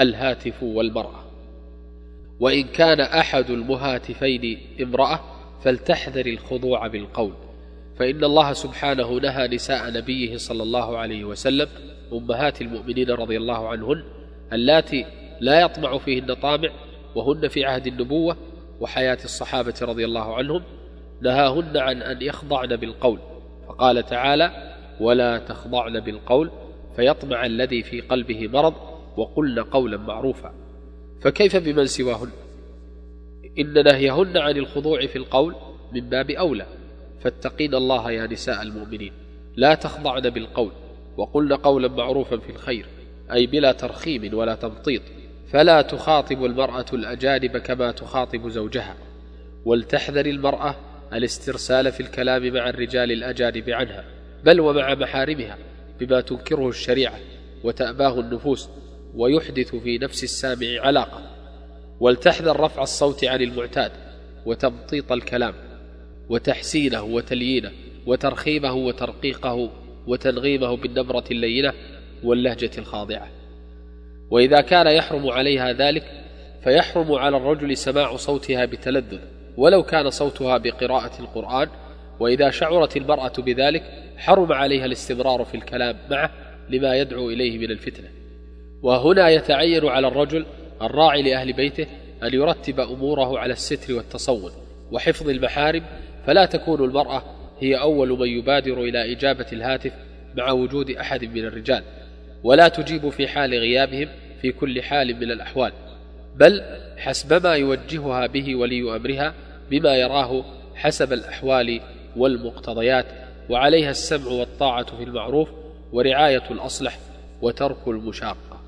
الهاتف والمرأة وإن كان أحد المهاتفين امرأة فلتحذر الخضوع بالقول. فإن الله سبحانه نهى نساء نبيه صلى الله عليه وسلم أمهات المؤمنين رضي الله عنهن اللاتي لا يطمع فيهن طامع وهن في عهد النبوة وحياة الصحابة رضي الله عنهم نهاهن عن أن يخضعن بالقول. فقال تعالى ولا تخضعن بالقول فيطمع الذي في قلبه مرض وقلن قولا معروفا. فكيف بمن سواهن؟ إن نهيهن عن الخضوع في القول من باب أولى. فاتقين الله يا نساء المؤمنين. لا تخضعن بالقول وقلن قولا معروفا في الخير أي بلا ترخيم ولا تمطيط. فلا تخاطب المرأة الأجانب كما تخاطب زوجها. ولتحذر المرأة الاسترسال في الكلام مع الرجال الأجانب عنها بل ومع محارمها بما تنكره الشريعة وتأباه النفوس. ويحدث في نفس السامع علاقة ولتحذر رفع الصوت عن المعتاد وتمطيط الكلام وتحسينه وتليينه وترخيمه وترقيقه وتنغيمه بالنبرة اللينة واللهجة الخاضعة. وإذا كان يحرم عليها ذلك فيحرم على الرجل سماع صوتها بتلذذ ولو كان صوتها بقراءة القرآن وإذا شعرت المرأة بذلك حرم عليها الاستمرار في الكلام معه لما يدعو إليه من الفتنة. وهنا يتعين على الرجل الراعي لأهل بيته أن يرتب أموره على الستر والتصون وحفظ المحارم فلا تكون المرأة هي أول من يبادر إلى إجابة الهاتف مع وجود أحد من الرجال ولا تجيب في حال غيابهم في كل حال من الأحوال بل حسب ما يوجهها به ولي أمرها بما يراه حسب الأحوال والمقتضيات وعليها السمع والطاعة في المعروف ورعاية الأصلح وترك المشاقة.